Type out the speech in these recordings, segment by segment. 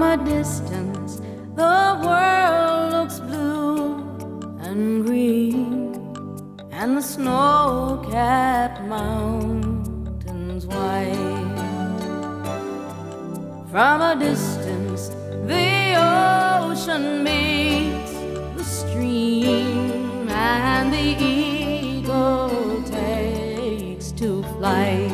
From a distance, the world looks blue and green, and the snow capped mountains white. From a distance, the ocean meets the stream, and the eagle takes to flight.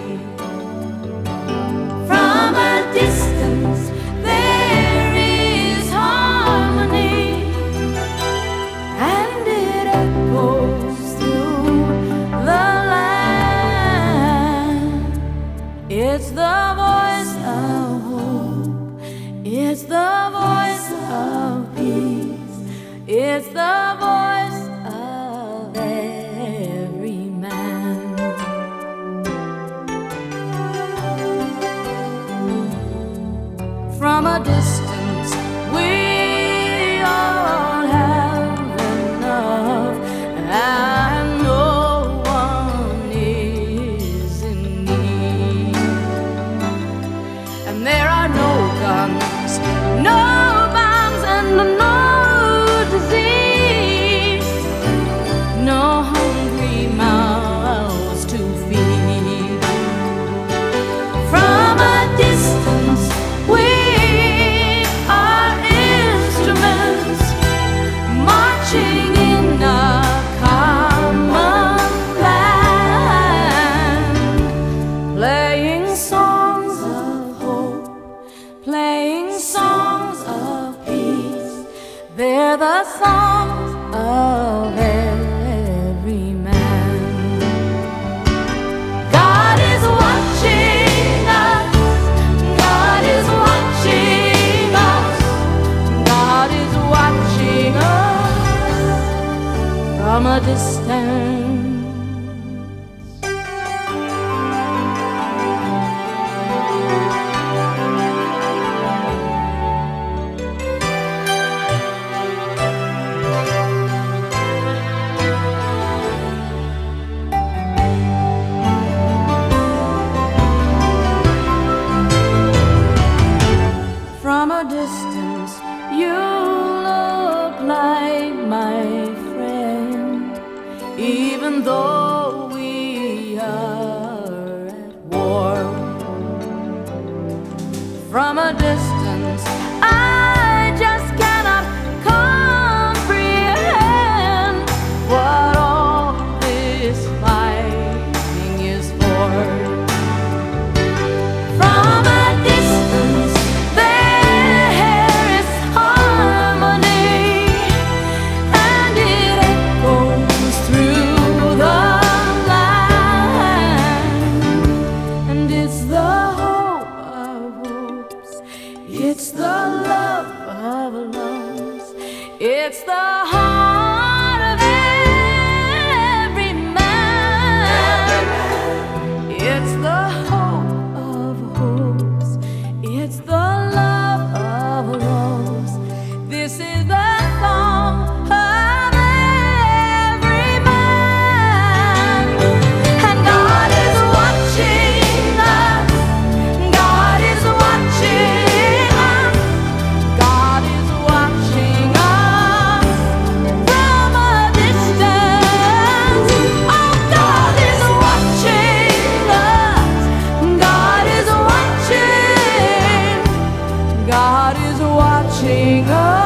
It's the voice of hope, it's the voice of peace, it's the voice of every man. From a distance, no bombs, and no of every man. God is watching us. God is watching us. God is watching us from a distance. From a distance, It's the heart of every man. It's the watching us.